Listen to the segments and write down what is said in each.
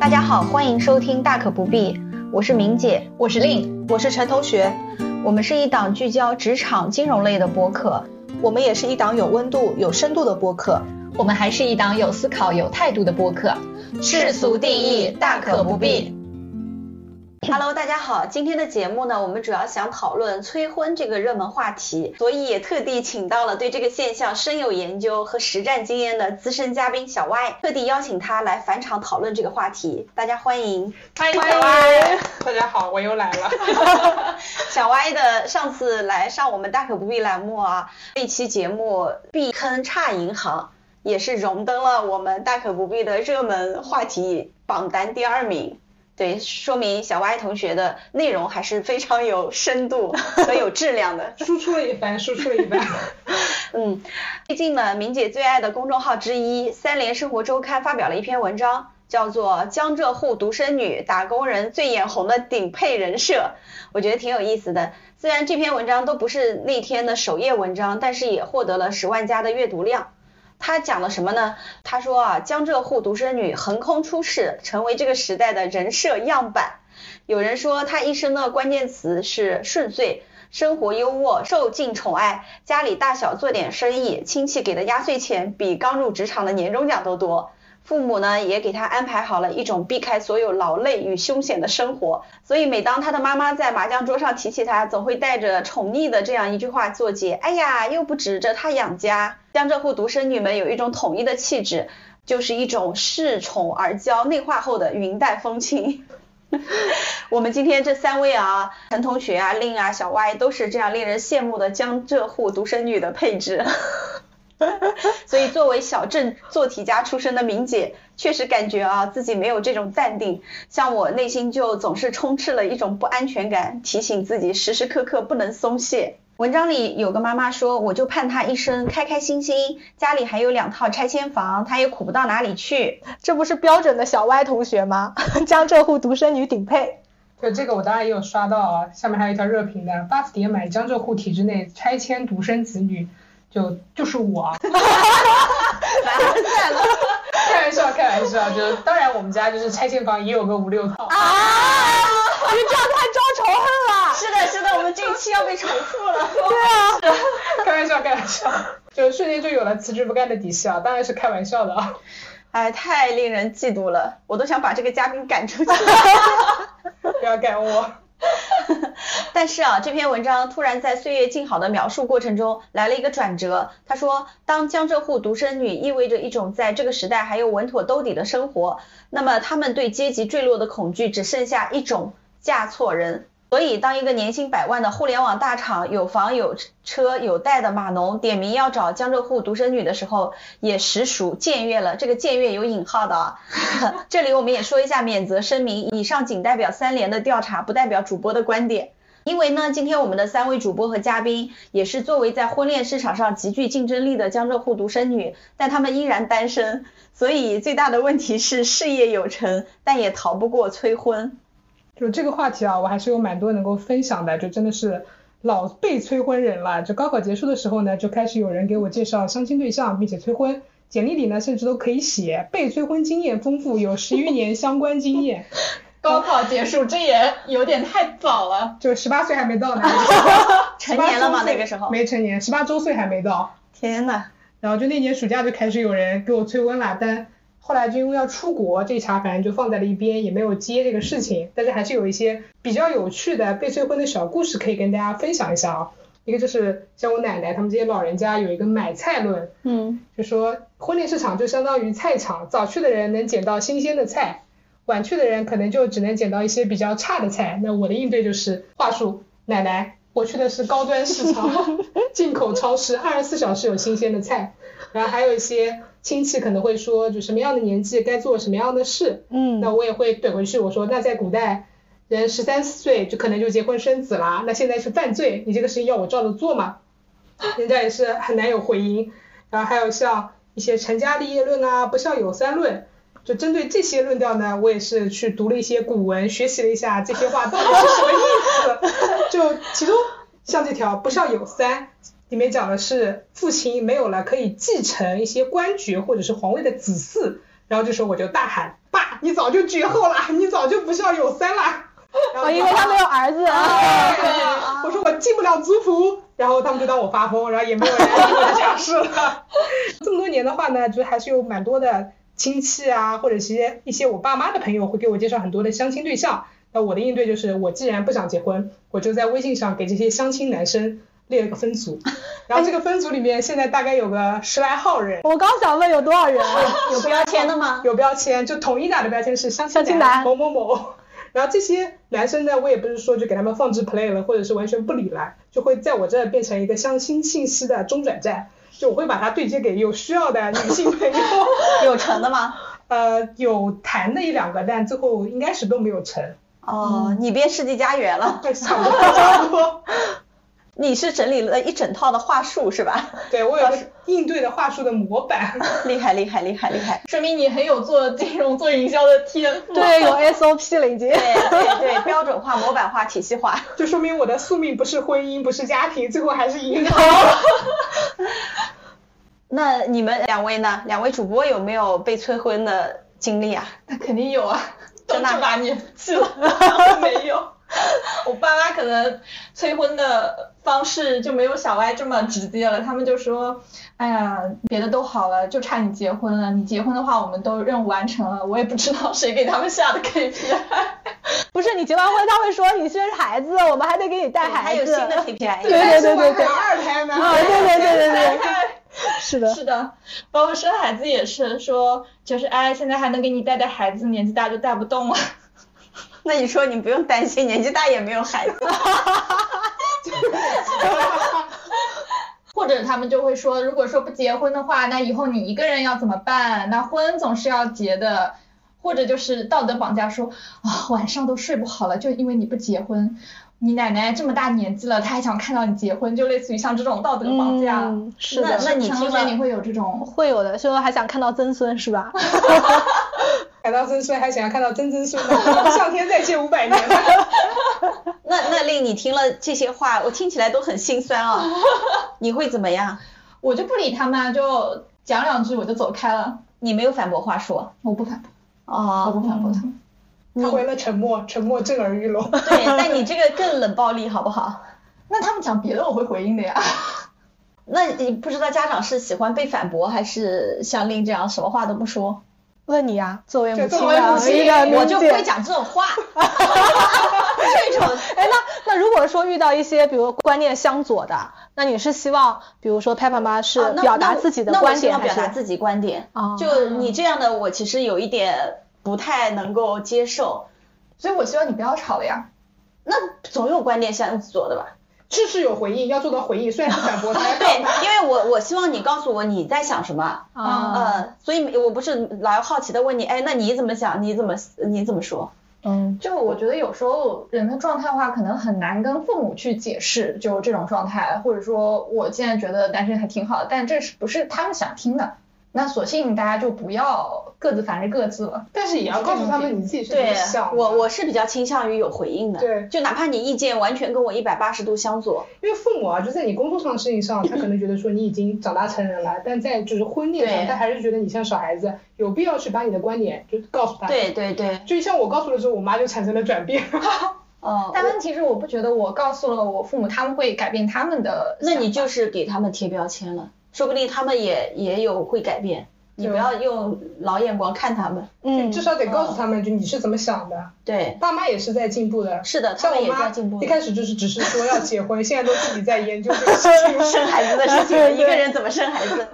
大家好，欢迎收听《大可不必》，我是明姐，我是令，我是陈同学。我们是一档聚焦职场金融类的播客，我们也是一档有温度、有深度的播客，我们还是一档有思考、有态度的播客。世俗定义，大可不必。Hello，大家好，今天的节目呢，我们主要想讨论催婚这个热门话题，所以也特地请到了对这个现象深有研究和实战经验的资深嘉宾小 Y，特地邀请他来返场讨论这个话题，大家欢迎，欢迎小 Y，大家好，我又来了。小 Y 的上次来上我们大可不必栏目啊，这期节目避坑差银行，也是荣登了我们大可不必的热门话题榜单第二名。对，说明小歪同学的内容还是非常有深度 和有质量的，输出了一番，输出了一番。嗯，最近呢，明姐最爱的公众号之一《三联生活周刊》发表了一篇文章，叫做《江浙沪独生女打工人最眼红的顶配人设》，我觉得挺有意思的。虽然这篇文章都不是那天的首页文章，但是也获得了十万加的阅读量。他讲了什么呢？他说啊，江浙沪独生女横空出世，成为这个时代的人设样板。有人说她一生的关键词是顺遂，生活优渥，受尽宠爱，家里大小做点生意，亲戚给的压岁钱比刚入职场的年终奖都多。父母呢也给他安排好了一种避开所有劳累与凶险的生活，所以每当他的妈妈在麻将桌上提起他，总会带着宠溺的这样一句话作结：哎呀，又不指着他养家。江浙沪独生女们有一种统一的气质，就是一种恃宠而骄、内化后的云淡风轻。我们今天这三位啊，陈同学啊、令啊、小 Y 都是这样令人羡慕的江浙沪独生女的配置。所以，作为小镇做题家出身的明姐，确实感觉啊自己没有这种淡定，像我内心就总是充斥了一种不安全感，提醒自己时时刻刻不能松懈。文章里有个妈妈说，我就盼他一生开开心心，家里还有两套拆迁房，他也苦不到哪里去。这不是标准的小歪同学吗？江浙沪独生女顶配。对这个我当然也有刷到啊，下面还有一条热评的，buff 点买江浙沪体制内拆迁独生子女。就就是我，来了来了，开玩笑开玩笑，就当然我们家就是拆迁房也有个五六套啊，你这样太招仇恨了。是的，是的，我们这一期要被重复了。对啊，开玩笑开玩笑，就瞬间就有了辞职不干的底气啊，当然是开玩笑的啊。哎，太令人嫉妒了，我都想把这个嘉宾赶出去。不要赶我。但是啊，这篇文章突然在岁月静好的描述过程中来了一个转折。他说，当江浙沪独生女意味着一种在这个时代还有稳妥兜底的生活，那么他们对阶级坠落的恐惧只剩下一种：嫁错人。所以，当一个年薪百万的互联网大厂有房有车有贷的码农点名要找江浙沪独生女的时候，也实属僭越了。这个僭越有引号的啊。这里我们也说一下免责声明，以上仅代表三联的调查，不代表主播的观点。因为呢，今天我们的三位主播和嘉宾也是作为在婚恋市场上极具竞争力的江浙沪独生女，但他们依然单身，所以最大的问题是事业有成，但也逃不过催婚。就这个话题啊，我还是有蛮多能够分享的，就真的是老被催婚人了。就高考结束的时候呢，就开始有人给我介绍相亲对象，并且催婚，简历里呢甚至都可以写被催婚经验丰富，有十余年相关经验。高考结束，这也有点太早了，就十八岁还没到呢。成年了吗？那个时候没成年，十八周岁还没到。天呐。然后就那年暑假就开始有人给我催婚了，但。后来就因为要出国，这茬反正就放在了一边，也没有接这个事情。但是还是有一些比较有趣的被催婚的小故事可以跟大家分享一下啊。一个就是像我奶奶他们这些老人家有一个买菜论，嗯，就说婚恋市场就相当于菜场，早去的人能捡到新鲜的菜，晚去的人可能就只能捡到一些比较差的菜。那我的应对就是话术，奶奶，我去的是高端市场，进口超市，二十四小时有新鲜的菜。然后还有一些。亲戚可能会说，就什么样的年纪该做什么样的事，嗯，那我也会怼回去，我说那在古代，人十三四岁就可能就结婚生子啦，那现在是犯罪，你这个事情要我照着做吗？人家也是很难有回音。然后还有像一些成家立业论啊，不孝有三论，就针对这些论调呢，我也是去读了一些古文，学习了一下这些话到底是什么意思。就其中像这条不孝有三。里面讲的是父亲没有了可以继承一些官爵或者是皇位的子嗣，然后这时候我就大喊，爸，你早就绝后了，你早就不孝有三了。然因为他没有儿子。啊，我说我进不了族谱，然后他们就当我发疯，然后也没有人听我的讲事了。这么多年的话呢，就还是有蛮多的亲戚啊，或者是一些一些我爸妈的朋友会给我介绍很多的相亲对象。那我的应对就是，我既然不想结婚，我就在微信上给这些相亲男生列了个分组，然后这个分组里面现在大概有个十来号人。我刚想问有多少人？有标签的吗？有标签，就统一打的标签是相相亲男亲男某某某。然后这些男生呢，我也不是说就给他们放置 play 了，或者是完全不理了，就会在我这儿变成一个相亲信息的中转站，就我会把它对接给有需要的女性朋友。有成的吗？呃，有谈的一两个，但最后应该是都没有成。哦，你变世纪佳缘了。对，差不多差不多。你是整理了一整套的话术是吧？对我有应对的话术的模板。厉害厉害厉害厉害！说明你很有做金融、做营销的天赋。对，有 SOP 了已经。对对对，标准化、模板化、体系化，就说明我的宿命不是婚姻，不是家庭，最后还是银行。那你们两位呢？两位主播有没有被催婚的经历啊？那肯定有啊，都真的这把年纪了，没有。我爸妈可能催婚的方式就没有小歪这么直接了，他们就说，哎呀，别的都好了，就差你结婚了。你结婚的话，我们都任务完成了。我也不知道谁给他们下的 KPI。不是你结完婚，他会说你生孩子，我们还得给你带孩子。有新的 KPI。对对对对 对二胎呢？啊，对对对对对，是的。是的，包括生孩子也是说，就是哎，现在还能给你带带孩子，年纪大就带不动了。那你说你不用担心，年纪大也没有孩子。或者他们就会说，如果说不结婚的话，那以后你一个人要怎么办？那婚总是要结的。或者就是道德绑架说，啊晚上都睡不好了，就因为你不结婚。你奶奶这么大年纪了，她还想看到你结婚，就类似于像这种道德绑架。嗯，是的。那你陈听了同学你会有这种？会有的，说还想看到曾孙是吧？看到曾孙还想要看到曾曾孙呢，上天再借五百年。那那令你听了这些话，我听起来都很心酸啊。你会怎么样？我就不理他们啊，就讲两句我就走开了，你没有反驳话说。我不反驳，我哦，不反驳他们。他回了沉默，沉默震耳欲聋。对，但你这个更冷暴力，好不好？那他们讲别的我会回应的呀。那你不知道家长是喜欢被反驳，还是像令这样什么话都不说？问你啊，作为母亲作为啊，母亲我就不会讲这种话。这种哎，那那如果说遇到一些比如观念相左的，那你是希望，比如说 Peppa 妈是啊那表达自己的那我希望观点还是？表达自己观点。哦就你这样的，我其实有一点不太能够接受。所以我希望你不要吵了呀。那总有观念相左的吧？知识有回应，要做到回应，虽然是反驳他。对，因为我我希望你告诉我你在想什么。啊，呃，所以我不是老要好奇的问你，哎，那你怎么想？你怎么你怎么说？嗯，就我觉得有时候人的状态的话，可能很难跟父母去解释，就这种状态，或者说我现在觉得单身还挺好的，但这是不是他们想听的？那索性大家就不要各自烦着各自了。但是也要告诉他们你自己是怎么对想的。我我是比较倾向于有回应的。对就哪怕你意见完全跟我一百八十度相左，因为父母啊，就在你工作上的事情上，他可能觉得说你已经长大成人了，但在就是婚恋上，他还是觉得你像小孩子，有必要去把你的观点就告诉他。，对对对，就像我告诉了之后，我妈就产生了转变。哦、但问题是，我不觉得我告诉了我父母，他们会改变他们的。那你就是给他们贴标签了，说不定他们也也有会改变，你不要用老眼光看他们。嗯，至少得告诉他们，就你是怎么想的。对，爸妈也是在进步的。是的，他们也像我妈在进步。一开始就是只是说要结婚，现在都自己在研究这个事情。生孩子的事情，一个人怎么生孩子？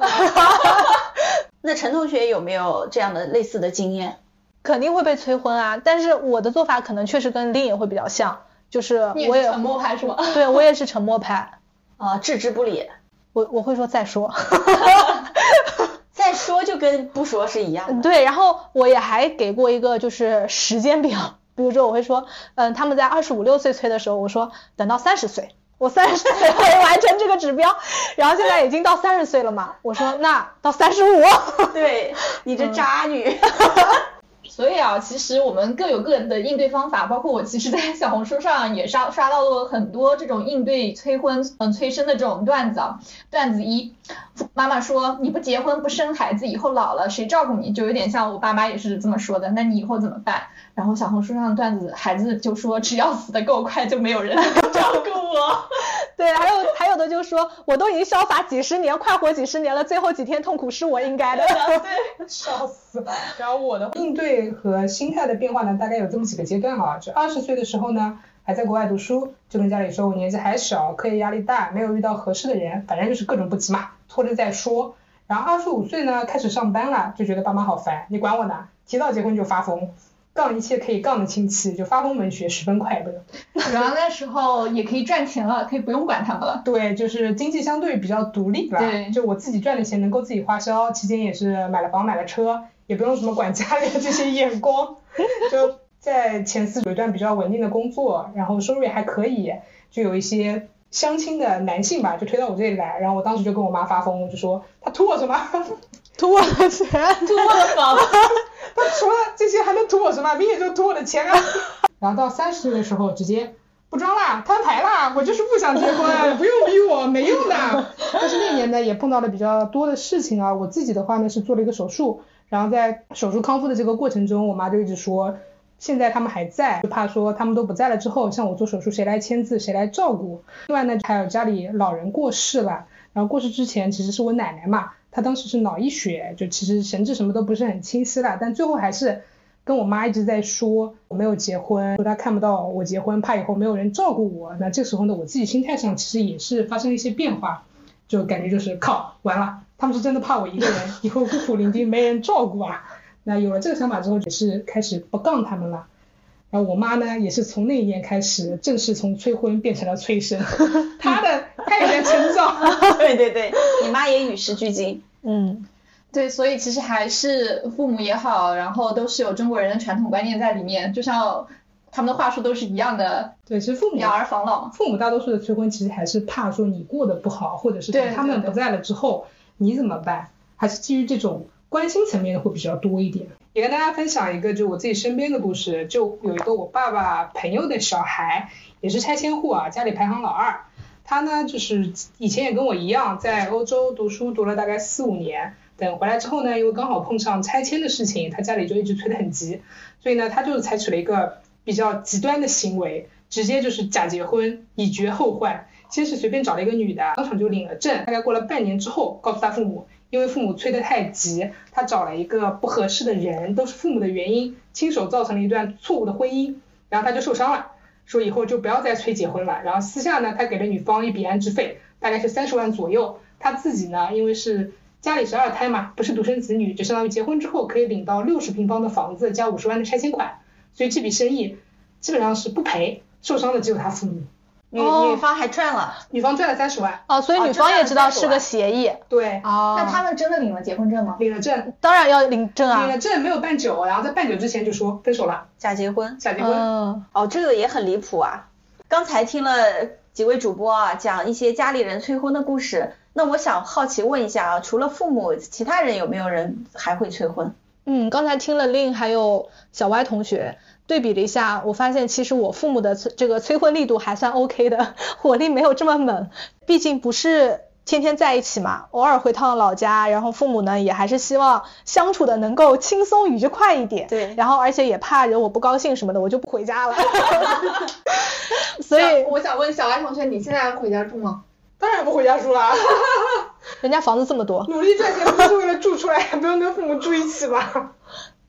那陈同学有没有这样的类似的经验？肯定会被催婚啊，但是我的做法可能确实跟林也会比较像，就是我也也是沉默派是吗？对我也是沉默派，啊、置之不理，我我会说再说。再说就跟不说是一样的。对，然后我也还给过一个就是时间表，比如说我会说，嗯，他们在二十五六岁催的时候，我说等到三十岁，我三十岁会完成这个指标，然后现在已经到三十岁了嘛，我说那到三十五，对你这渣女，所以啊，其实我们各有各的应对方法，包括我其实，在小红书上也刷刷到了很多这种应对催婚、嗯催生的这种段子啊。段子一，妈妈说你不结婚不生孩子，以后老了谁照顾你？就有点像我爸妈也是这么说的。那你以后怎么办？然后小红书上的段子，孩子就说只要死的够快，就没有人照顾我。对，还有还有的就说我都已经潇洒几十年，快活几十年了，最后几天痛苦是我应该的。对，笑死了。然后我的应对和心态的变化呢，大概有这么几个阶段啊。就二十岁的时候呢，还在国外读书，就跟家里说我年纪还小，课业压力大，没有遇到合适的人，反正就是各种不急嘛，拖着再说。然后二十五岁呢，开始上班了，就觉得爸妈好烦，你管我呢？提到结婚就发疯。杠一切可以杠的亲戚，就发疯文学十分快乐。然后那时候也可以赚钱了，可以不用管他们了。对，就是经济相对比较独立了。对，就我自己赚的钱能够自己花销，期间也是买了房买了车，也不用什么管家里的这些眼光。就在前四有一段比较稳定的工作，然后收入也还可以，就有一些相亲的男性吧，就推到我这里来，然后我当时就跟我妈发疯，我就说他图我什么？图我的钱，图我的房。他除了这些还能图我什么？明显就图我的钱啊！然后到三十岁的时候，直接不装啦，摊牌啦，我就是不想结婚，不用逼我，没用的。但是那年呢，也碰到了比较多的事情啊。我自己的话呢，是做了一个手术，然后在手术康复的这个过程中，我妈就一直说，现在他们还在，就怕说他们都不在了之后，像我做手术谁来签字，谁来照顾。另外呢，还有家里老人过世了，然后过世之前其实是我奶奶嘛。她当时是脑溢血，就其实神志什么都不是很清晰了，但最后还是跟我妈一直在说我没有结婚，说她看不到我结婚，怕以后没有人照顾我。那这时候呢，我自己心态上其实也是发生了一些变化，就感觉就是靠，完了，他们是真的怕我一个人以后孤苦伶仃没人照顾啊。那有了这个想法之后，也是开始不杠他们了。然后我妈呢，也是从那一年开始，正式从催婚变成了催生，她的她也在成长。对对对，你妈也与时俱进。嗯，对，所以其实还是父母也好，然后都是有中国人的传统观念在里面，就像他们的话术都是一样的。对，其实父母养儿防老，父母大多数的催婚其实还是怕说你过得不好，或者是他们不在了之后你怎么办，还是基于这种关心层面的会比较多一点。也跟大家分享一个就我自己身边的故事，就有一个我爸爸朋友的小孩，也是拆迁户啊，家里排行老二。他呢就是以前也跟我一样，在欧洲读书读了大概四五年，等回来之后呢，因为刚好碰上拆迁的事情，他家里就一直催得很急，所以呢他就采取了一个比较极端的行为，直接就是假结婚以绝后患。先是随便找了一个女的，当场就领了证，大概过了半年之后，告诉他父母。因为父母催得太急，他找了一个不合适的人，都是父母的原因，亲手造成了一段错误的婚姻，然后他就受伤了，说以后就不要再催结婚了。然后私下呢，他给了女方一笔安置费，大概是三十万左右。他自己呢，因为是家里是二胎嘛，不是独生子女，就相当于结婚之后可以领到六十平方的房子加五十万的拆迁款，所以这笔生意基本上是不赔，受伤的只有他父母。女女方还赚了，女方赚了三十万。哦，所以女方也知道是个协议。对。哦。那他们真的领了结婚证吗？领了证。当然要领证啊。领了证没有办酒，然后在办酒之前就说分手了，假结婚。假结婚。嗯。哦，这个也很离谱啊！刚才听了几位主播啊讲一些家里人催婚的故事，那我想好奇问一下啊，除了父母，其他人有没有人还会催婚？嗯，刚才听了令还有小歪同学。对比了一下，我发现其实我父母的这个催婚力度还算 OK 的，火力没有这么猛。毕竟不是天天在一起嘛，偶尔回趟老家，然后父母呢也还是希望相处的能够轻松愉快一点。对。然后而且也怕惹我不高兴什么的，我就不回家了。所以我想问小爱同学，你现在还回家住吗？当然不回家住了。人家房子这么多。努力赚钱不是为了住出来，不用跟父母住一起吗？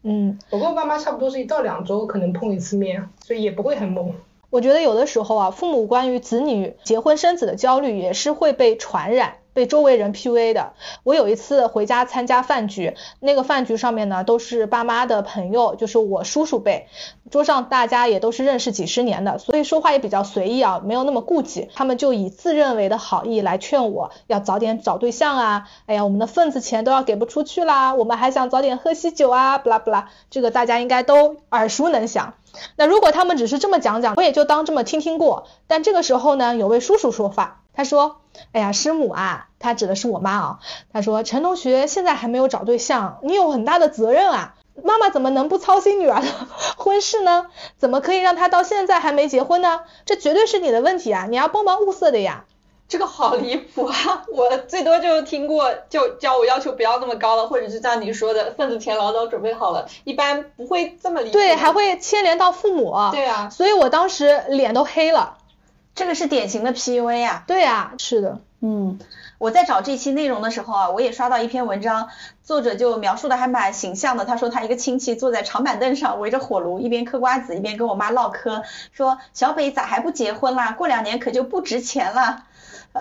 嗯，我跟我爸妈差不多是一到两周可能碰一次面，所以也不会很猛。我觉得有的时候啊，父母关于子女结婚生子的焦虑也是会被传染。被周围人 PUA 的。我有一次回家参加饭局，那个饭局上面呢都是爸妈的朋友，就是我叔叔辈，桌上大家也都是认识几十年的，所以说话也比较随意啊，没有那么顾忌。他们就以自认为的好意来劝我要早点找对象啊，哎呀，我们的份子钱都要给不出去啦，我们还想早点喝喜酒啊，不啦不啦，这个大家应该都耳熟能详。那如果他们只是这么讲讲，我也就当这么听听过。但这个时候呢，有位叔叔说话。他说：“哎呀，师母啊，他指的是我妈啊。他说陈同学现在还没有找对象，你有很大的责任啊。妈妈怎么能不操心女儿的 婚事呢？怎么可以让她到现在还没结婚呢？这绝对是你的问题啊，你要帮忙物色的呀。这个好离谱啊！我最多就听过，就叫我要求不要那么高了，或者是像你说的份子钱老早准备好了，一般不会这么离谱。对，还会牵连到父母。对啊，所以我当时脸都黑了。这个是典型的 PUA 啊。对啊，是的。嗯，我在找这期内容的时候啊，我也刷到一篇文章，作者就描述的还蛮形象的。他说他一个亲戚坐在长板凳上围着火炉，一边嗑瓜子一边跟我妈唠嗑，说小北咋还不结婚啦？过两年可就不值钱了。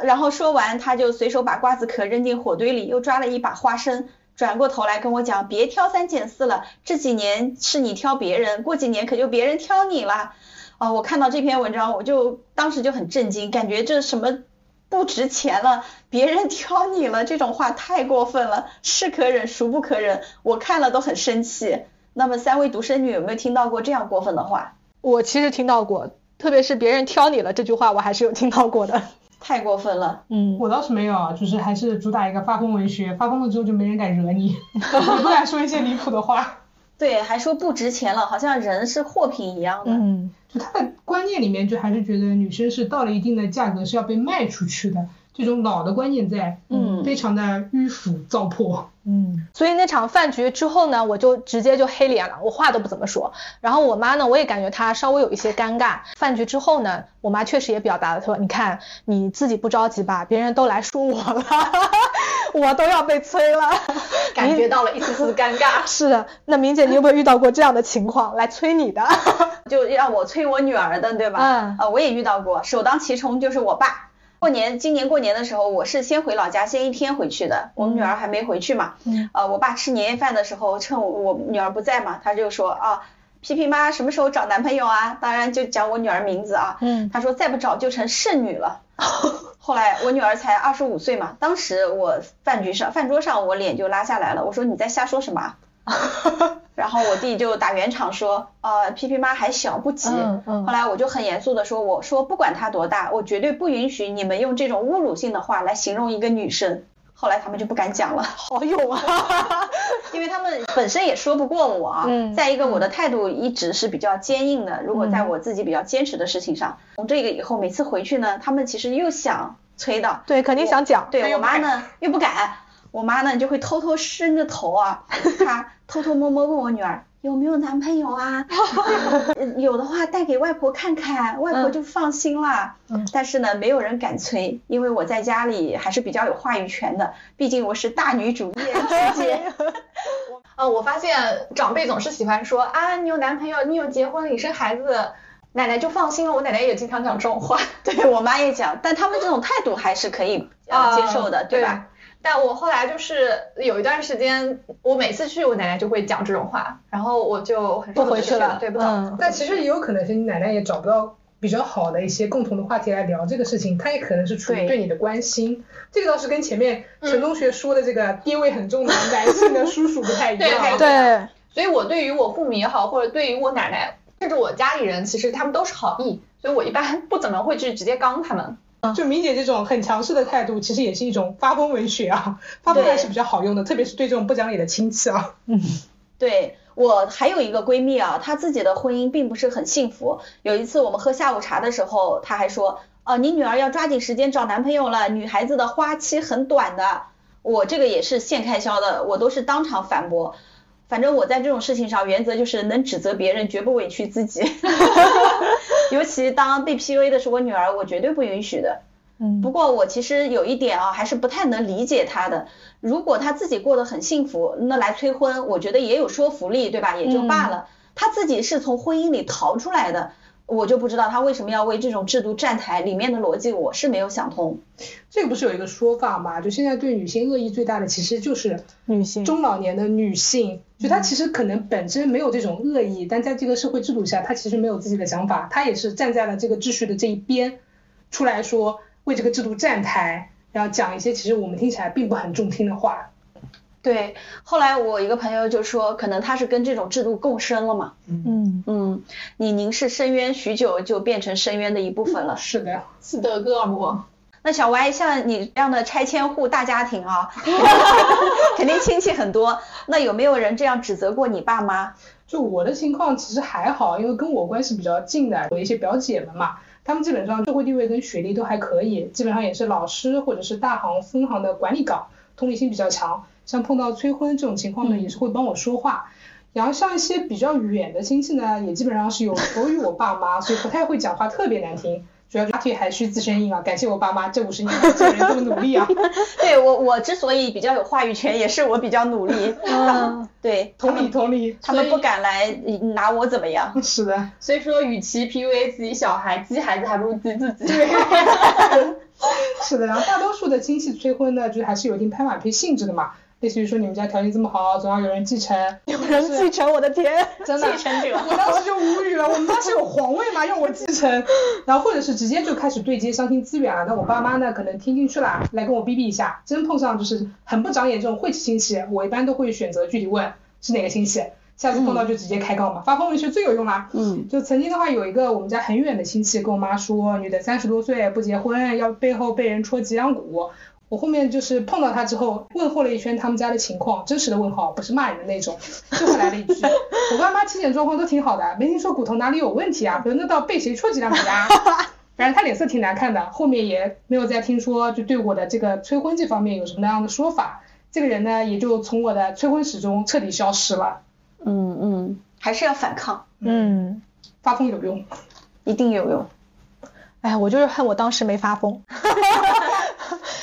然后说完，他就随手把瓜子壳扔进火堆里，又抓了一把花生，转过头来跟我讲，别挑三拣四了，这几年是你挑别人，过几年可就别人挑你了。啊，我看到这篇文章，我就当时就很震惊，感觉这什么不值钱了，别人挑你了，这种话太过分了，是可忍孰不可忍，我看了都很生气。那么三位独生女有没有听到过这样过分的话？我其实听到过，特别是别人挑你了这句话，我还是有听到过的。太过分了，嗯，我倒是没有啊，就是还是主打一个发疯文学，发疯了之后就没人敢惹你，也不敢说一些离谱的话。对，还说不值钱了，好像人是货品一样的。嗯，就他的观念里面，就还是觉得女生是到了一定的价格是要被卖出去的，这种老的观念在，嗯，非常的迂腐糟粕。嗯，所以那场饭局之后呢，我就直接就黑脸了，我话都不怎么说。然后我妈呢，我也感觉她稍微有一些尴尬。饭局之后呢，我妈确实也表达了，她说：“你看你自己不着急吧，别人都来说我了，我都要被催了，感觉到了一丝丝尴尬。”是的，那明姐，你有没有遇到过这样的情况来催你的？就让我催我女儿的，对吧？嗯。啊，我也遇到过，首当其冲就是我爸。过年，今年过年的时候，我是先回老家，先一天回去的，我们女儿还没回去嘛。嗯。呃，我爸吃年夜饭的时候，趁我我女儿不在嘛，他就说啊，皮皮妈什么时候找男朋友啊？当然就讲我女儿名字啊。嗯。他说再不找就成剩女了。后来我女儿才二十五岁嘛，当时我饭局上饭桌上我脸就拉下来了，我说你在瞎说什么？然后我弟就打圆场说，呃，皮皮妈还小不急。嗯嗯。后来我就很严肃的说，我说不管她多大，我绝对不允许你们用这种侮辱性的话来形容一个女生。后来他们就不敢讲了。好勇啊！因为他们本身也说不过我啊。嗯。再一个，我的态度一直是比较坚硬的。如果在我自己比较坚持的事情上，从这个以后，每次回去呢，他们其实又想催的。对，肯定想讲。对我妈呢，又不敢。我妈呢就会偷偷伸着头啊，她偷偷摸摸问我女儿有没有男朋友啊，有的话带给外婆看看，外婆就放心了。嗯。但是呢，没有人敢催，因为我在家里还是比较有话语权的，毕竟我是大女主，一人之姐。呃，我发现长辈总是喜欢说啊，你有男朋友，你有结婚，你生孩子，奶奶就放心了。我奶奶也经常讲这种话，对我妈也讲，但他们这种态度还是可以呃接受的，对吧？但我后来就是有一段时间，我每次去我奶奶就会讲这种话，然后我就很不回去了，对不对？但其实也有可能是你奶奶也找不到比较好的一些共同的话题来聊这个事情，她也可能是出于对你的关心。这个倒是跟前面陈同学说的这个地位很重的 男性的叔叔不太一样。对，所以我对于我父母也好，或者对于我奶奶，甚至我家里人，其实他们都是好意，所以我一般不怎么会去直接刚他们。就明姐这种很强势的态度，其实也是一种发疯文学啊，发疯还是比较好用的，特别是对这种不讲理的亲戚啊。嗯，对我还有一个闺蜜啊，她自己的婚姻并不是很幸福。有一次我们喝下午茶的时候，她还说，呃，你女儿要抓紧时间找男朋友了，女孩子的花期很短的。我这个也是现开销的，我都是当场反驳。反正我在这种事情上，原则就是能指责别人，绝不委屈自己。尤其当被 PUA 的是我女儿，我绝对不允许的。嗯。不过我其实有一点啊，还是不太能理解她的。如果她自己过得很幸福，那来催婚，我觉得也有说服力，对吧？也就罢了。她自己是从婚姻里逃出来的。我就不知道他为什么要为这种制度站台，里面的逻辑我是没有想通。这个不是有一个说法吗？就现在对女性恶意最大的其实就是女性中老年的女性，就她其实可能本身没有这种恶意，但在这个社会制度下，她其实没有自己的想法，她也是站在了这个秩序的这一边，出来说为这个制度站台，然后讲一些其实我们听起来并不很中听的话。对，后来我一个朋友就说，可能他是跟这种制度共生了嘛。嗯嗯，你凝视深渊许久，就变成深渊的一部分了。是的，斯德哥尔摩。那小歪，像你这样的拆迁户大家庭啊，肯定亲戚很多。那有没有人这样指责过你爸妈？就我的情况其实还好，因为跟我关系比较近的有一些表姐们嘛。他们基本上社会地位跟学历都还可以，基本上也是老师或者是大行分行的管理岗，同理心比较强。像碰到催婚这种情况呢，也是会帮我说话。然后像一些比较远的亲戚呢，也基本上是有求于我爸妈，所以不太会讲话特别难听。主要是腿还需自身硬啊！感谢我爸妈这五十年做人这么努力啊！对我，我之所以比较有话语权，也是我比较努力。嗯，对，同理同理，他们不敢来拿我怎么样。是的，所以说，与其 PUA 自己小孩，激孩子还不如激自己。对，是的，然后大多数的亲戚催婚呢，就还是有一定拍马屁性质的嘛。类似于说你们家条件这么好，总要有人继承。有人继承，我的天，真的继承者。我当时就无语了，我们家是有皇位吗？要我继承？然后或者是直接就开始对接相亲资源了。那我爸妈呢，可能听进去了，来跟我逼逼一下。真碰上就是很不长眼这种晦气亲戚，我一般都会选择具体问是哪个亲戚，下次碰到就直接开杠嘛。发朋友圈最有用啦。嗯。就曾经的话，有一个我们家很远的亲戚跟我妈说，女的三十多岁不结婚，要背后被人戳脊梁骨。我后面就是碰到他之后，问候了一圈他们家的情况，真实的问候，不是骂人的那种。最后来了一句，我爸妈体检状况都挺好的，没听说骨头哪里有问题啊，轮得到被谁戳脊梁骨啊？反正他脸色挺难看的，后面也没有再听说就对我的这个催婚这方面有什么那样的说法。这个人呢，也就从我的催婚史中彻底消失了。嗯嗯，还是要反抗。嗯，发疯有用，一定有用。哎，我就是恨我当时没发疯。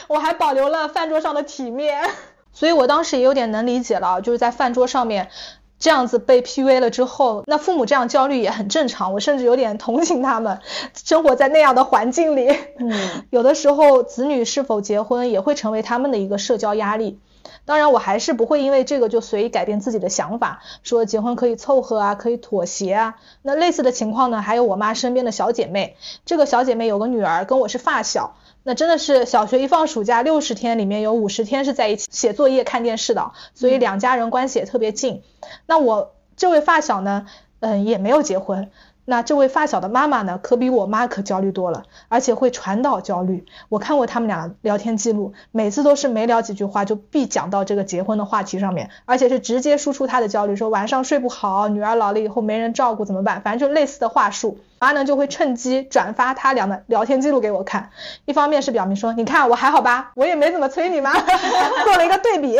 我还保留了饭桌上的体面，所以我当时也有点能理解了，就是在饭桌上面这样子被 PUA 了之后，那父母这样焦虑也很正常，我甚至有点同情他们，生活在那样的环境里，嗯，有的时候子女是否结婚也会成为他们的一个社交压力。当然，我还是不会因为这个就随意改变自己的想法，说结婚可以凑合啊，可以妥协啊。那类似的情况呢，还有我妈身边的小姐妹，这个小姐妹有个女儿，跟我是发小。那真的是小学一放暑假，六十天里面有五十天是在一起写作业、看电视的，所以两家人关系也特别近。那我这位发小呢，嗯，也没有结婚。那这位发小的妈妈呢，可比我妈可焦虑多了，而且会传导焦虑。我看过他们俩聊天记录，每次都是没聊几句话就必讲到这个结婚的话题上面，而且是直接输出他的焦虑，说晚上睡不好，女儿老了以后没人照顾怎么办？反正就类似的话术。妈呢就会趁机转发他俩的聊天记录给我看，一方面是表明说，你看我还好吧，我也没怎么催你嘛，做了一个对比。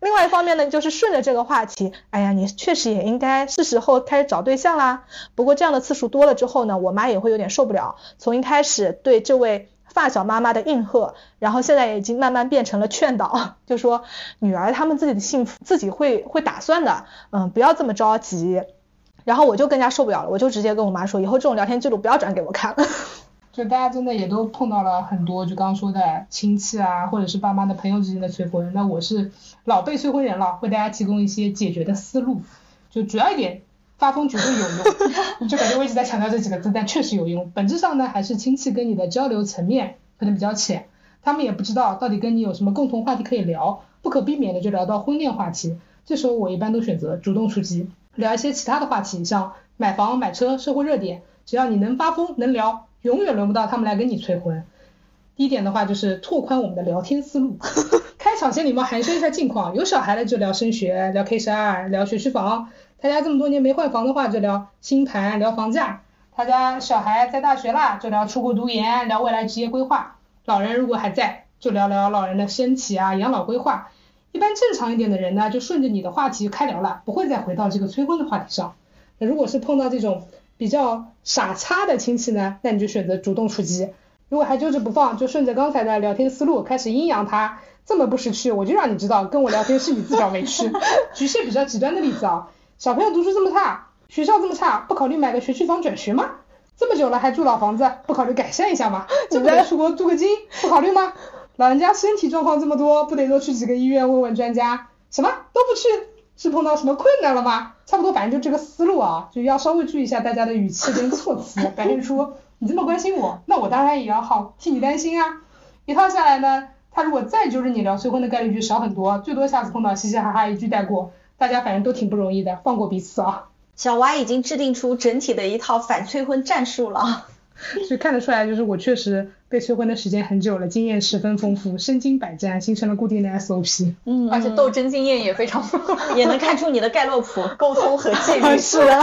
另外一方面呢，就是顺着这个话题，哎呀，你确实也应该是时候开始找对象啦。不过这样的次数多了之后呢，我妈也会有点受不了，从一开始对这位发小妈妈的应和，然后现在也已经慢慢变成了劝导，就说女儿他们自己的幸福自己会会打算的，嗯，不要这么着急。然后我就更加受不了了，我就直接跟我妈说，以后这种聊天记录不要转给我看了。就大家真的也都碰到了很多，就刚刚说的亲戚啊，或者是爸妈的朋友之间的催婚。那我是老被催婚人了，为大家提供一些解决的思路。就主要一点，发疯绝对有用。就感觉我一直在强调这几个字，但确实有用。本质上呢，还是亲戚跟你的交流层面可能比较浅，他们也不知道到底跟你有什么共同话题可以聊，不可避免的就聊到婚恋话题。这时候我一般都选择主动出击。聊一些其他的话题，像买房、买车、社会热点，只要你能发疯、能聊，永远轮不到他们来跟你催婚。第一点的话就是拓宽我们的聊天思路，开场先礼貌寒暄一下近况，有小孩的就聊升学、聊 K 十二、聊学区房，他家这么多年没换房的话就聊新盘、聊房价，他家小孩在大学啦就聊出国读研、聊未来职业规划，老人如果还在就聊聊老人的身体啊、养老规划。一般正常一点的人呢，就顺着你的话题开聊了，不会再回到这个催婚的话题上。那如果是碰到这种比较傻叉的亲戚呢，那你就选择主动出击。如果还揪着不放，就顺着刚才的聊天思路开始阴阳他。这么不识趣，我就让你知道，跟我聊天是你自找没趣。举些比较极端的例子啊，小朋友读书这么差，学校这么差，不考虑买个学区房转学吗？这么久了还住老房子，不考虑改善一下吗？这不得出国镀个金，不考虑吗？老人家身体状况这么多，不得多去几个医院问问专家？什么都不去，是碰到什么困难了吗？差不多，反正就这个思路啊，就要稍微注意一下大家的语气跟措辞，表现出你这么关心我，那我当然也要好替你担心啊。一套下来呢，他如果再揪着你聊催婚的概率就少很多，最多下次碰到嘻嘻哈哈一句带过，大家反正都挺不容易的，放过彼此啊。小娃已经制定出整体的一套反催婚战术了。就看得出来，就是我确实被催婚的时间很久了，经验十分丰富，身经百战，形成了固定的 SOP。嗯，而且斗争经验也非常丰富，也能看出你的盖洛普沟通和纪律。是的。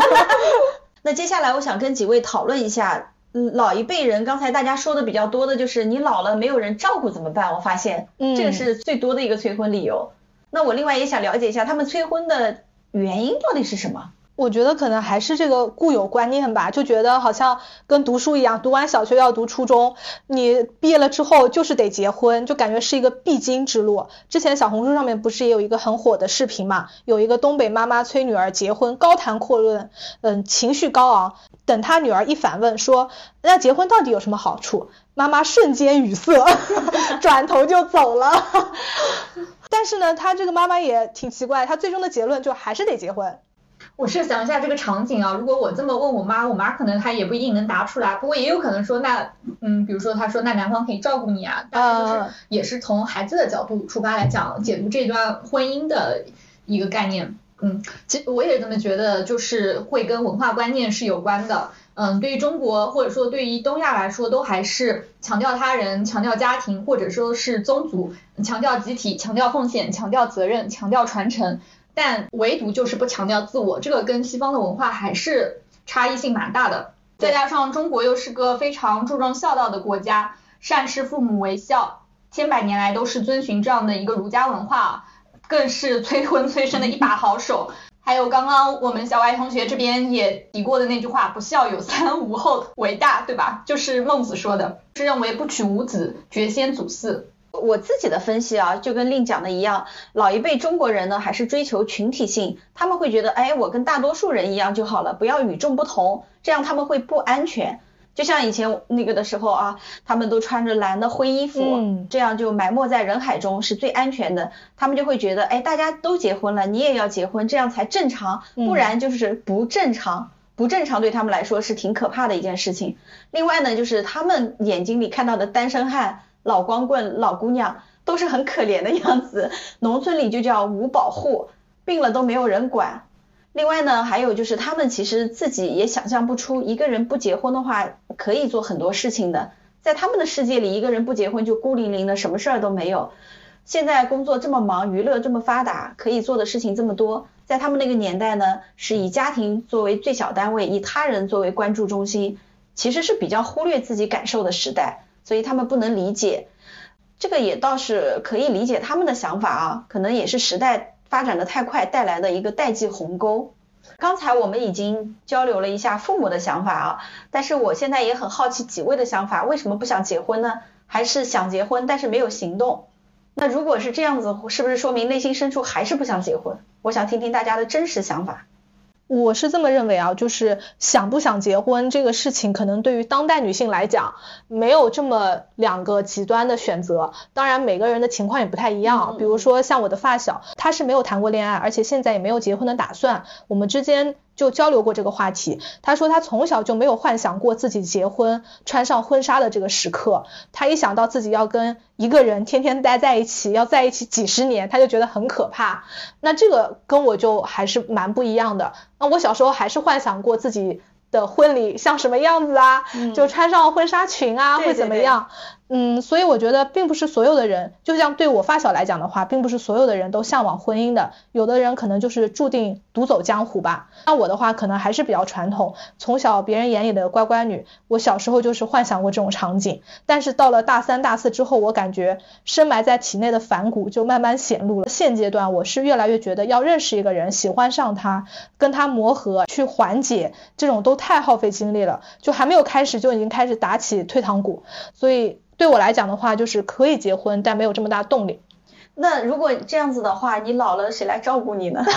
那接下来我想跟几位讨论一下嗯老一辈人，刚才大家说的比较多的就是你老了没有人照顾怎么办？我发现，嗯这个是最多的一个催婚理由。那我另外也想了解一下，他们催婚的原因到底是什么？我觉得可能还是这个固有观念吧，就觉得好像跟读书一样，读完小学要读初中，你毕业了之后就是得结婚，就感觉是一个必经之路。之前小红书上面不是也有一个很火的视频嘛，有一个东北妈妈催女儿结婚，高谈阔论，嗯，情绪高昂。等她女儿一反问说，那结婚到底有什么好处？妈妈瞬间语塞，转头就走了。但是呢，她这个妈妈也挺奇怪，她最终的结论就还是得结婚。我设想一下这个场景啊，如果我这么问我妈，我妈可能她也不一定能答出来，不过也有可能说那，嗯，比如说她说那男方可以照顾你啊，但是就是嗯也是从孩子的角度出发来讲，解读这段婚姻的一个概念。嗯，其实我也这么觉得，就是会跟文化观念是有关的。嗯，对于中国或者说对于东亚来说，都还是强调他人、强调家庭，或者说是宗族，强调集体、强调奉献、强调责任、强调传承。但唯独就是不强调自我，这个跟西方的文化还是差异性蛮大的。再加上中国又是个非常注重孝道的国家，善事父母为孝，千百年来都是遵循这样的一个儒家文化，更是 催婚催生的一把好手。还有刚刚我们小歪同学这边也提过的那句话“不孝有三，无后为大”，对吧？就是孟子说的，是认为不娶无子，绝先祖嗣。我自己的分析啊，就跟令讲的一样，老一辈中国人呢还是追求群体性，他们会觉得，哎，我跟大多数人一样就好了，不要与众不同，这样他们会不安全。就像以前那个的时候啊，他们都穿着蓝的灰衣服，嗯这样就埋没在人海中是最安全的。他们就会觉得，哎，大家都结婚了，你也要结婚，这样才正常，不然就是不正常。不正常对他们来说是挺可怕的一件事情。另外呢，就是他们眼睛里看到的单身汉、老光棍、老姑娘都是很可怜的样子，农村里就叫无保护，病了都没有人管。另外呢，还有就是他们其实自己也想象不出，一个人不结婚的话可以做很多事情的。在他们的世界里，一个人不结婚就孤零零的，什么事儿都没有。现在工作这么忙，娱乐这么发达，可以做的事情这么多，在他们那个年代呢，是以家庭作为最小单位，以他人作为关注中心，其实是比较忽略自己感受的时代，所以他们不能理解。这个也倒是可以理解他们的想法啊，可能也是时代发展的太快带来的一个代际鸿沟。刚才我们已经交流了一下父母的想法啊，但是我现在也很好奇几位的想法，为什么不想结婚呢？还是想结婚但是没有行动？那如果是这样子，是不是说明内心深处还是不想结婚？我想听听大家的真实想法。我是这么认为啊，就是想不想结婚这个事情，可能对于当代女性来讲，没有这么两个极端的选择。当然，每个人的情况也不太一样。比如说像我的发小，她是没有谈过恋爱，而且现在也没有结婚的打算。我们之间就交流过这个话题。他说他从小就没有幻想过自己结婚、穿上婚纱的这个时刻。他一想到自己要跟一个人天天待在一起，要在一起几十年，他就觉得很可怕。那这个跟我就还是蛮不一样的。那我小时候还是幻想过自己的婚礼像什么样子啊，就穿上婚纱裙啊，对会怎么样？嗯，所以我觉得并不是所有的人，就像对我发小来讲的话，并不是所有的人都向往婚姻的，有的人可能就是注定独走江湖吧。那我的话可能还是比较传统，从小别人眼里的乖乖女，我小时候就是幻想过这种场景，但是到了大三大四之后，我感觉深埋在体内的反骨就慢慢显露了。现阶段我是越来越觉得要认识一个人，喜欢上他，跟他磨合，去缓解，这种都太耗费精力了，就还没有开始就已经开始打起退堂鼓，所以对我来讲的话，就是可以结婚，但没有这么大动力。那如果这样子的话，你老了谁来照顾你呢？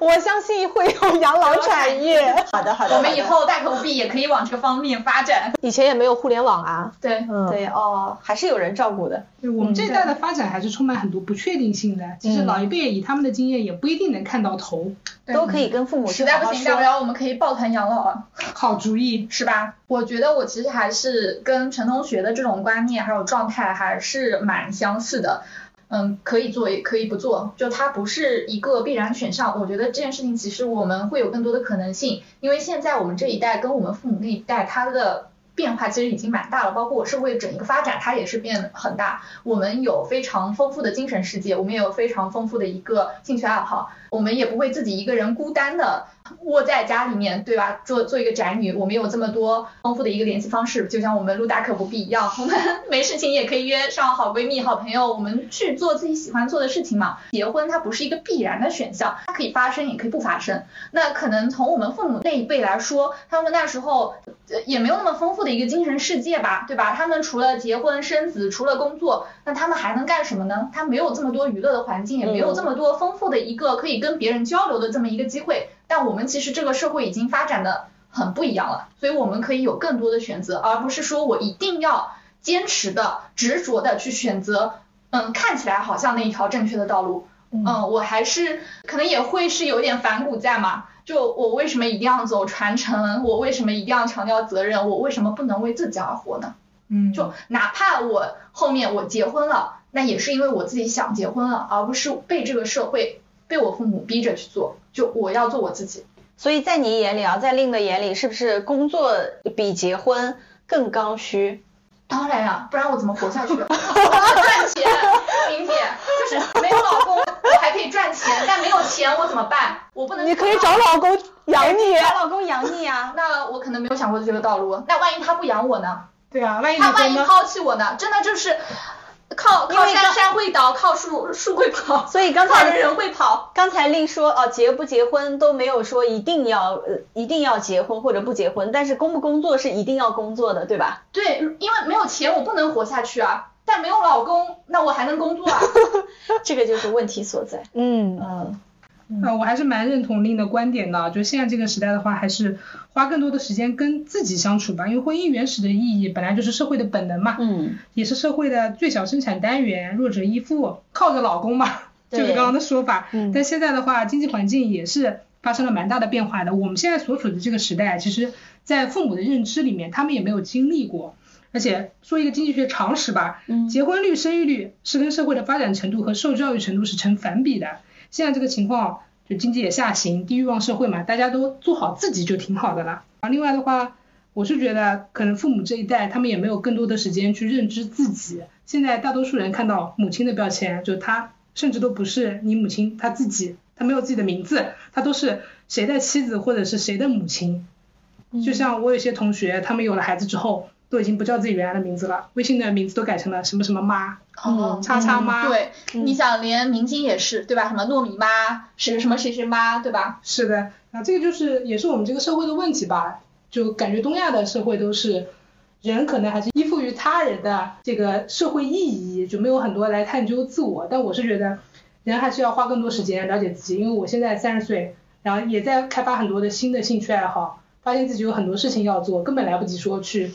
我相信会有养老产业，好的好的，我们以后大口币也可以往这个方面发展。以前也没有互联网啊，对，嗯，对哦，还是有人照顾的。对我们这一代的发展还是充满很多不确定性的。其实老一辈以他们的经验也不一定能看到头。都可以跟父母实在不行，大不好好说。了我们可以抱团养老啊。好主意，是吧？我觉得我其实还是跟陈同学的这种观念还有状态还是蛮相似的。嗯，可以做也可以不做，就它不是一个必然选项。我觉得这件事情其实我们会有更多的可能性，因为现在我们这一代跟我们父母那一代，它的变化其实已经蛮大了，包括我社会整一个发展，它也是变很大。我们有非常丰富的精神世界，我们也有非常丰富的一个兴趣爱好，我们也不会自己一个人孤单的窝在家里面，对吧？做做一个宅女，我们有这么多丰富的一个联系方式，就像我们录大可不必一样，我们没事情也可以约上好闺蜜、好朋友，我们去做自己喜欢做的事情嘛。结婚它不是一个必然的选项，它可以发生，也可以不发生。那可能从我们父母那一辈来说，他们那时候也没有那么丰富的一个精神世界吧，对吧？他们除了结婚生子，除了工作，那他们还能干什么呢？他没有这么多娱乐的环境，也没有这么多丰富的一个可以跟别人交流的这么一个机会。但我们其实这个社会已经发展的很不一样了，所以我们可以有更多的选择，而不是说我一定要坚持的、执着的去选择，嗯，看起来好像那一条正确的道路。嗯，我还是可能也会是有点反骨在嘛。就我为什么一定要走传承？我为什么一定要强调责任？我为什么不能为自己而活呢？嗯，就哪怕我后面我结婚了，那也是因为我自己想结婚了，而不是被这个社会、被我父母逼着去做。就我要做我自己。所以在你眼里啊，在令的眼里，是不是工作比结婚更刚需？当然呀、不然我怎么活下去？我 要赚钱，明姐，就是没有老公，我还可以赚钱，但没有钱我怎么办？我不能你可以找老公养你。找老公养你啊！那我可能没有想过这个道路。那万一他不养我呢？对啊，万一他万一抛弃我呢？真的就是靠靠山山会倒，靠树树会跑，所以刚才人才人会跑。刚才令说哦，结不结婚都没有说一定要呃一定要结婚或者不结婚，但是工不工作是一定要工作的，对吧？对，因为没有钱我不能活下去啊。但没有老公，那我还能工作啊。这个就是问题所在。嗯，嗯，呃，我还是蛮认同令的观点的，就现在这个时代的话，还是花更多的时间跟自己相处吧，因为婚姻原始的意义本来就是社会的本能嘛，嗯，也是社会的最小生产单元，弱者依附，靠着老公嘛，就是刚刚的说法。嗯但现在的话，经济环境也是发生了蛮大的变化的。我们现在所处的这个时代，其实，在父母的认知里面，他们也没有经历过。而且说一个经济学常识吧，嗯结婚率、生育率是跟社会的发展程度和受教育程度是成反比的。现在这个情况，就经济也下行，低欲望社会嘛，大家都做好自己就挺好的了。啊，另外的话，我是觉得可能父母这一代他们也没有更多的时间去认知自己。现在大多数人看到母亲的标签，就她甚至都不是你母亲，她自己，她没有自己的名字，她都是谁的妻子或者是谁的母亲。就像我有些同学，他们有了孩子之后，都已经不叫自己原来的名字了，微信的名字都改成了什么什么妈，哦叉叉妈。对，你想连明星也是，对吧？什么糯米妈，谁什么谁谁妈，对吧？是的，啊，这个就是也是我们这个社会的问题吧，就感觉东亚的社会都是人可能还是依附于他人的这个社会意义，就没有很多来探究自我。但我是觉得人还是要花更多时间了解自己，因为我现在三十岁，然后也在开发很多的新的兴趣爱好，发现自己有很多事情要做，根本来不及说去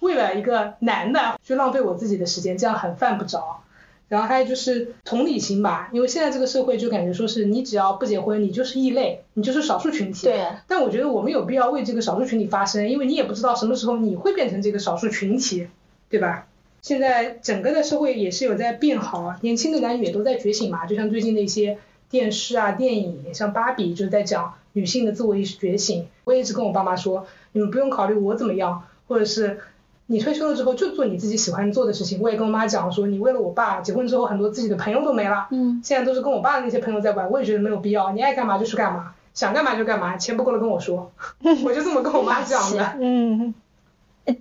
为了一个男的去浪费我自己的时间，这样很犯不着。然后还有就是同理心吧，因为现在这个社会就感觉说是你只要不结婚，你就是异类，你就是少数群体。对。但我觉得我们有必要为这个少数群体发声，因为你也不知道什么时候你会变成这个少数群体，对吧？现在整个的社会也是有在变好，年轻的男女也都在觉醒嘛。就像最近的一些电视啊、电影，像芭比就是在讲女性的自我意识觉醒。我也一直跟我爸妈说，你们不用考虑我怎么样，或者是你退休了之后就做你自己喜欢做的事情。我也跟我妈讲说，你为了我爸结婚之后很多自己的朋友都没了，嗯，现在都是跟我爸的那些朋友在玩，我也觉得没有必要，你爱干嘛就去干嘛，想干嘛就干嘛，钱不够了跟我说，我就这么跟我妈讲的。嗯，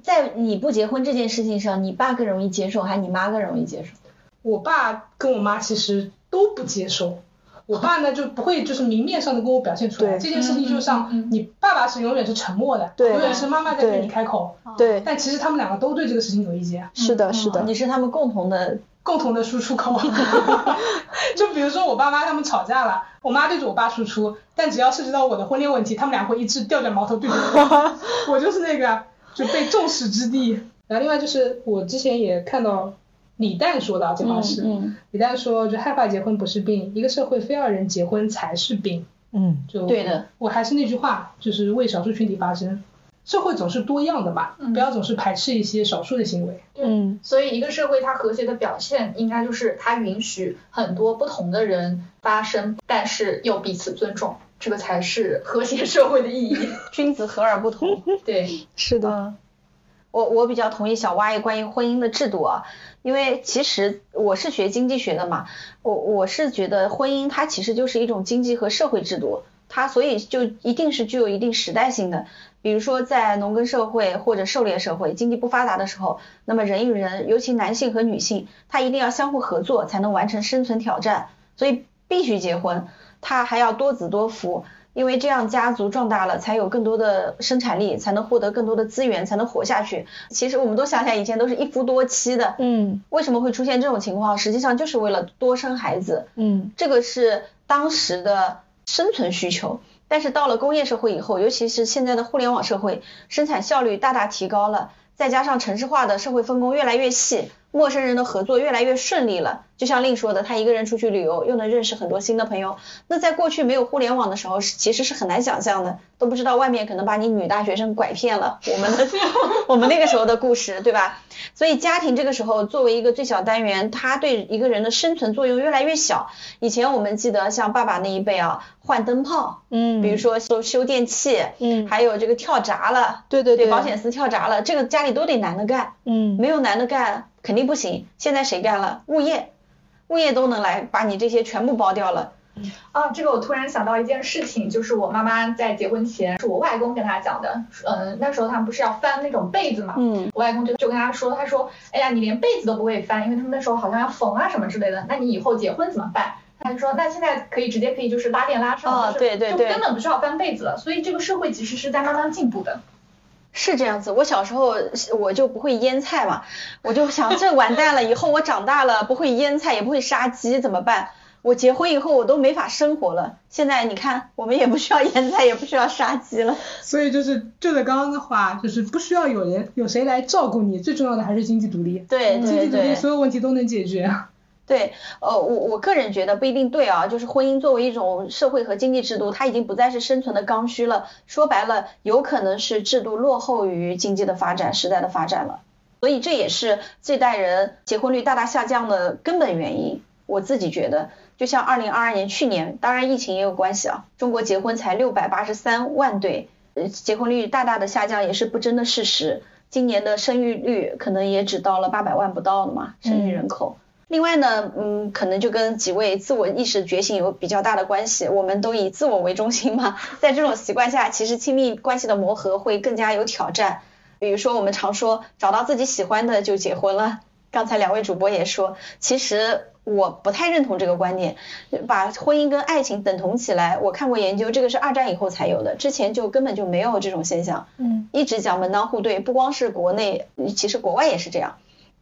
在你不结婚这件事情上，你爸更容易接受，还是你妈更容易接受？我爸跟我妈其实都不接受，我爸呢就不会就是明面上的跟我表现出来这件事情，就像你爸爸是永远是沉默的，对永远是妈妈在对对你开口，对，但其实他们两个都对这个事情有意见，是的，是的，你是他们共同的，共同的输出口。就比如说我爸妈他们吵架了，我妈对着我爸输出，但只要涉及到我的婚恋问题，他们俩会一致调转矛头对着我，我就是那个就被众矢之的。然后另外就是我之前也看到李诞说的啊这话是，嗯李诞说就害怕结婚不是病，一个社会非要人结婚才是病。嗯，就对的，我还是那句话，就是为少数群体发声。社会总是多样的嘛，不要总是排斥一些少数的行为。嗯，所以一个社会它和谐的表现，应该就是它允许很多不同的人发声，但是又彼此尊重，这个才是和谐社会的意义。君子和而不同。对，是的，嗯，我我比较同意小蛙关于婚姻的制度啊，因为其实我是学经济学的嘛，我我是觉得婚姻它其实就是一种经济和社会制度，它所以就一定是具有一定时代性的。比如说在农耕社会或者狩猎社会，经济不发达的时候，那么人与人，尤其男性和女性，他一定要相互合作才能完成生存挑战，所以必须结婚。他还要多子多福，因为这样家族壮大了，才有更多的生产力，才能获得更多的资源，才能活下去。其实我们都想想，以前都是一夫多妻的，嗯为什么会出现这种情况？实际上就是为了多生孩子，嗯这个是当时的生存需求。但是到了工业社会以后，尤其是现在的互联网社会，生产效率大大提高了，再加上城市化的社会分工越来越细，陌生人的合作越来越顺利了。就像令说的，他一个人出去旅游，又能认识很多新的朋友。那在过去没有互联网的时候，是其实是很难想象的，都不知道外面可能把你女大学生拐骗了。我们的 我们那个时候的故事，对吧？所以家庭这个时候作为一个最小单元，它对一个人的生存作用越来越小。以前我们记得像爸爸那一辈啊，换灯泡，嗯，比如说修修电器，嗯还有这个跳闸了，对对对保险丝跳闸了，这个家里都得男的干，嗯没有男的干肯定不行。现在谁干了？物业，物业都能来把你这些全部包掉了。啊，这个我突然想到一件事情，就是我妈妈在结婚前，是我外公跟她讲的。嗯、那时候他们不是要翻那种被子嘛，嗯，我外公就就跟她说，他说，哎呀，你连被子都不会翻，因为他们那时候好像要缝啊什么之类的，那你以后结婚怎么办？他就说，那现在可以直接可以就是拉链拉上，哦对对就根本不需要翻被子了。所以这个社会其实是在慢慢进步的。是这样子，我小时候我就不会腌菜嘛，我就想这完蛋了，以后我长大了不会腌菜，也不会杀鸡怎么办？我结婚以后我都没法生活了。现在你看，我们也不需要腌菜，也不需要杀鸡了。所以就是就在刚刚的话，就是不需要有人有谁来照顾你，最重要的还是经济独立。对对经济独立，所有问题都能解决。对，呃，我我个人觉得不一定对啊，就是婚姻作为一种社会和经济制度，它已经不再是生存的刚需了。说白了，有可能是制度落后于经济的发展、时代的发展了。所以这也是这代人结婚率大大下降的根本原因。我自己觉得，就像二零二二年去年，当然疫情也有关系啊，中国结婚才六百八十三万对，呃，结婚率大大的下降也是不争的事实。今年的生育率可能也只到了八百万不到的嘛，生育人口。另外呢，嗯，可能就跟几位自我意识觉醒有比较大的关系。我们都以自我为中心嘛，在这种习惯下，其实亲密关系的磨合会更加有挑战。比如说，我们常说找到自己喜欢的就结婚了。刚才两位主播也说，其实我不太认同这个观点，把婚姻跟爱情等同起来。我看过研究，这个是二战以后才有的，之前就根本就没有这种现象。嗯一直讲门当户对，不光是国内，其实国外也是这样。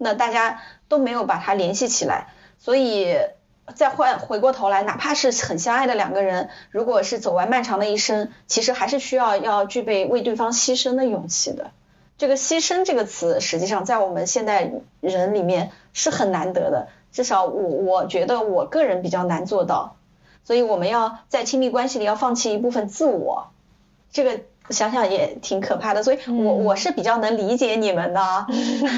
那大家都没有把它联系起来，所以再换回过头来，哪怕是很相爱的两个人，如果是走完漫长的一生，其实还是需要要具备为对方牺牲的勇气的。这个牺牲这个词，实际上在我们现代人里面是很难得的，至少我我觉得我个人比较难做到。所以我们要在亲密关系里要放弃一部分自我，这个想想也挺可怕的。所以我我是比较能理解你们的啊。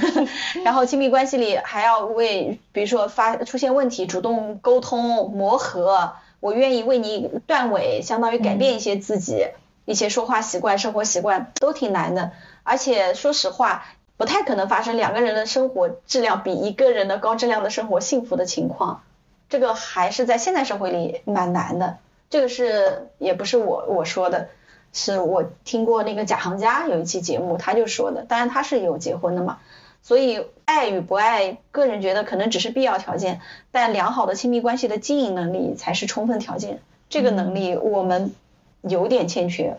然后亲密关系里还要为，比如说发出现问题，主动沟通磨合，我愿意为你断尾，相当于改变一些自己。一些说话习惯、生活习惯都挺难的，而且说实话，不太可能发生两个人的生活质量比一个人的高质量的生活幸福的情况。这个还是在现代社会里蛮难的。这个是也不是我我说的，是我听过那个贾行家有一期节目他就说的，当然他是有结婚的嘛。所以爱与不爱，个人觉得可能只是必要条件，但良好的亲密关系的经营能力才是充分条件。这个能力我们有点欠缺。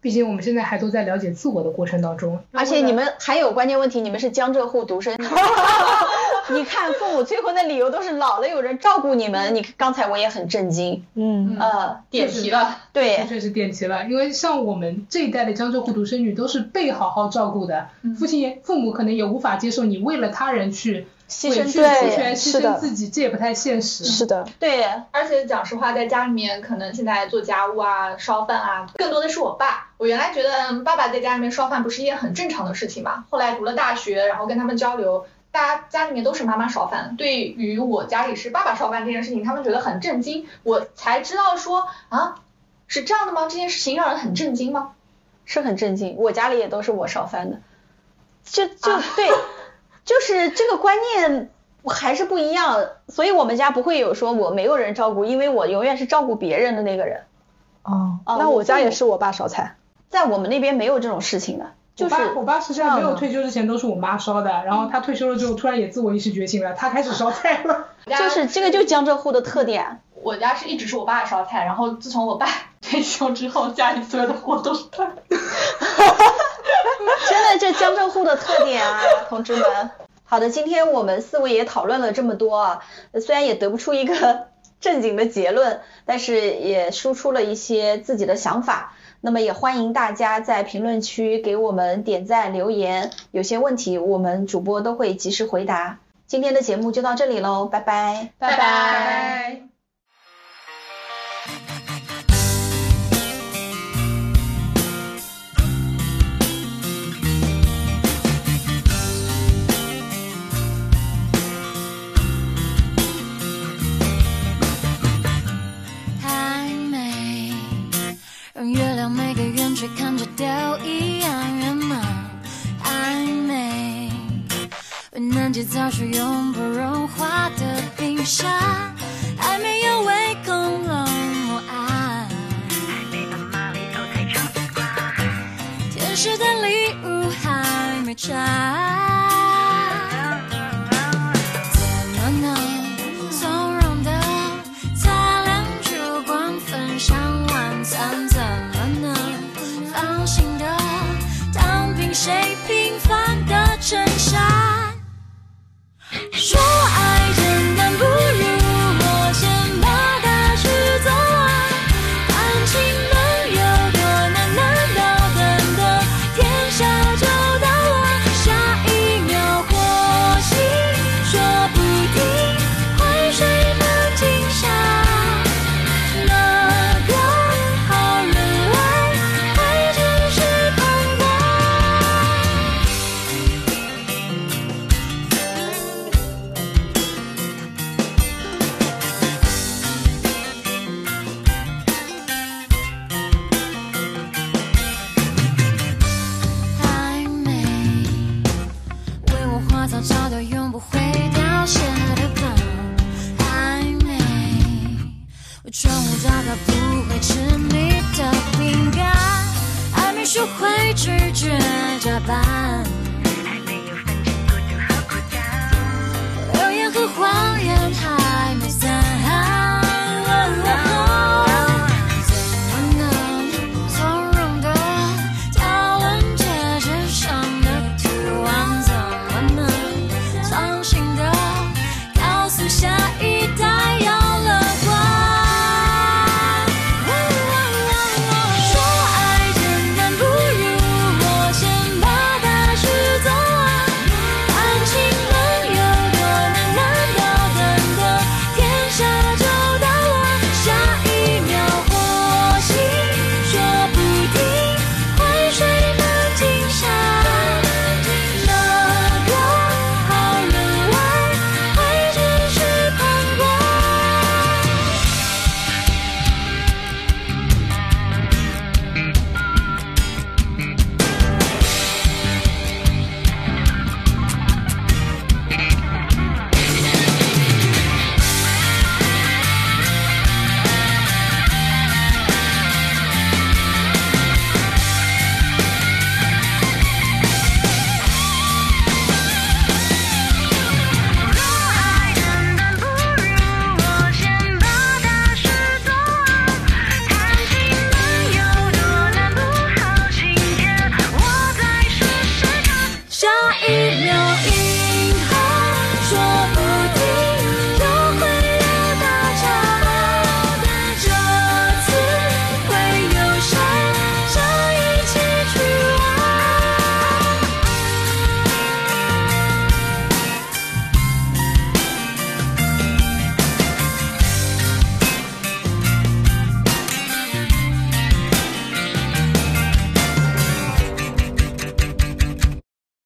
毕竟我们现在还都在了解自我的过程当中，而且你们还有关键问题，你们是江浙沪独生女。你看父母催婚的理由都是老了有人照顾你们，你刚才我也很震惊。嗯呃，点题了，对的，确实点题了，因为像我们这一代的江浙沪独生女都是被好好照顾的，父亲也父母可能也无法接受你为了他人去牺牲委曲对求全、牺牲自己，这也不太现实。是的，对，而且讲实话，在家里面可能现在做家务啊、烧饭啊，更多的是我爸。我原来觉得嗯爸爸在家里面烧饭不是一件很正常的事情嘛，后来读了大学，然后跟他们交流，大家家里面都是妈妈烧饭。对于我家里是爸爸烧饭这件事情，他们觉得很震惊，我才知道说啊，是这样的吗？这件事情让人很震惊吗？是很震惊。我家里也都是我烧饭的，就 就、啊对，就是这个观念还是不一样，所以我们家不会有说我没有人照顾，因为我永远是照顾别人的那个人。哦，哦那我家也是我爸烧菜。在我们那边没有这种事情的，就是我爸我爸实际上没有退休之前都是我妈烧的，然后他退休了之后突然也自我意识觉醒了，他开始烧菜了。就是这个就是江浙沪的特点。我家是一直是我爸烧菜，然后自从我爸 退休之后，家里所有的活都是他。真的，这江浙沪的特点啊，同志们。好的，今天我们四位也讨论了这么多啊，呃虽然也得不出一个正经的结论，但是也输出了一些自己的想法。那么也欢迎大家在评论区给我们点赞留言，有些问题我们主播都会及时回答。今天的节目就到这里喽，拜拜。拜拜。每个圆缺看着都一样圆满。暧昧，为难解早是永不融化的冰沙，还没有胃空冷漠爱。天使的礼物还没拆。谁平凡的衬衫？说爱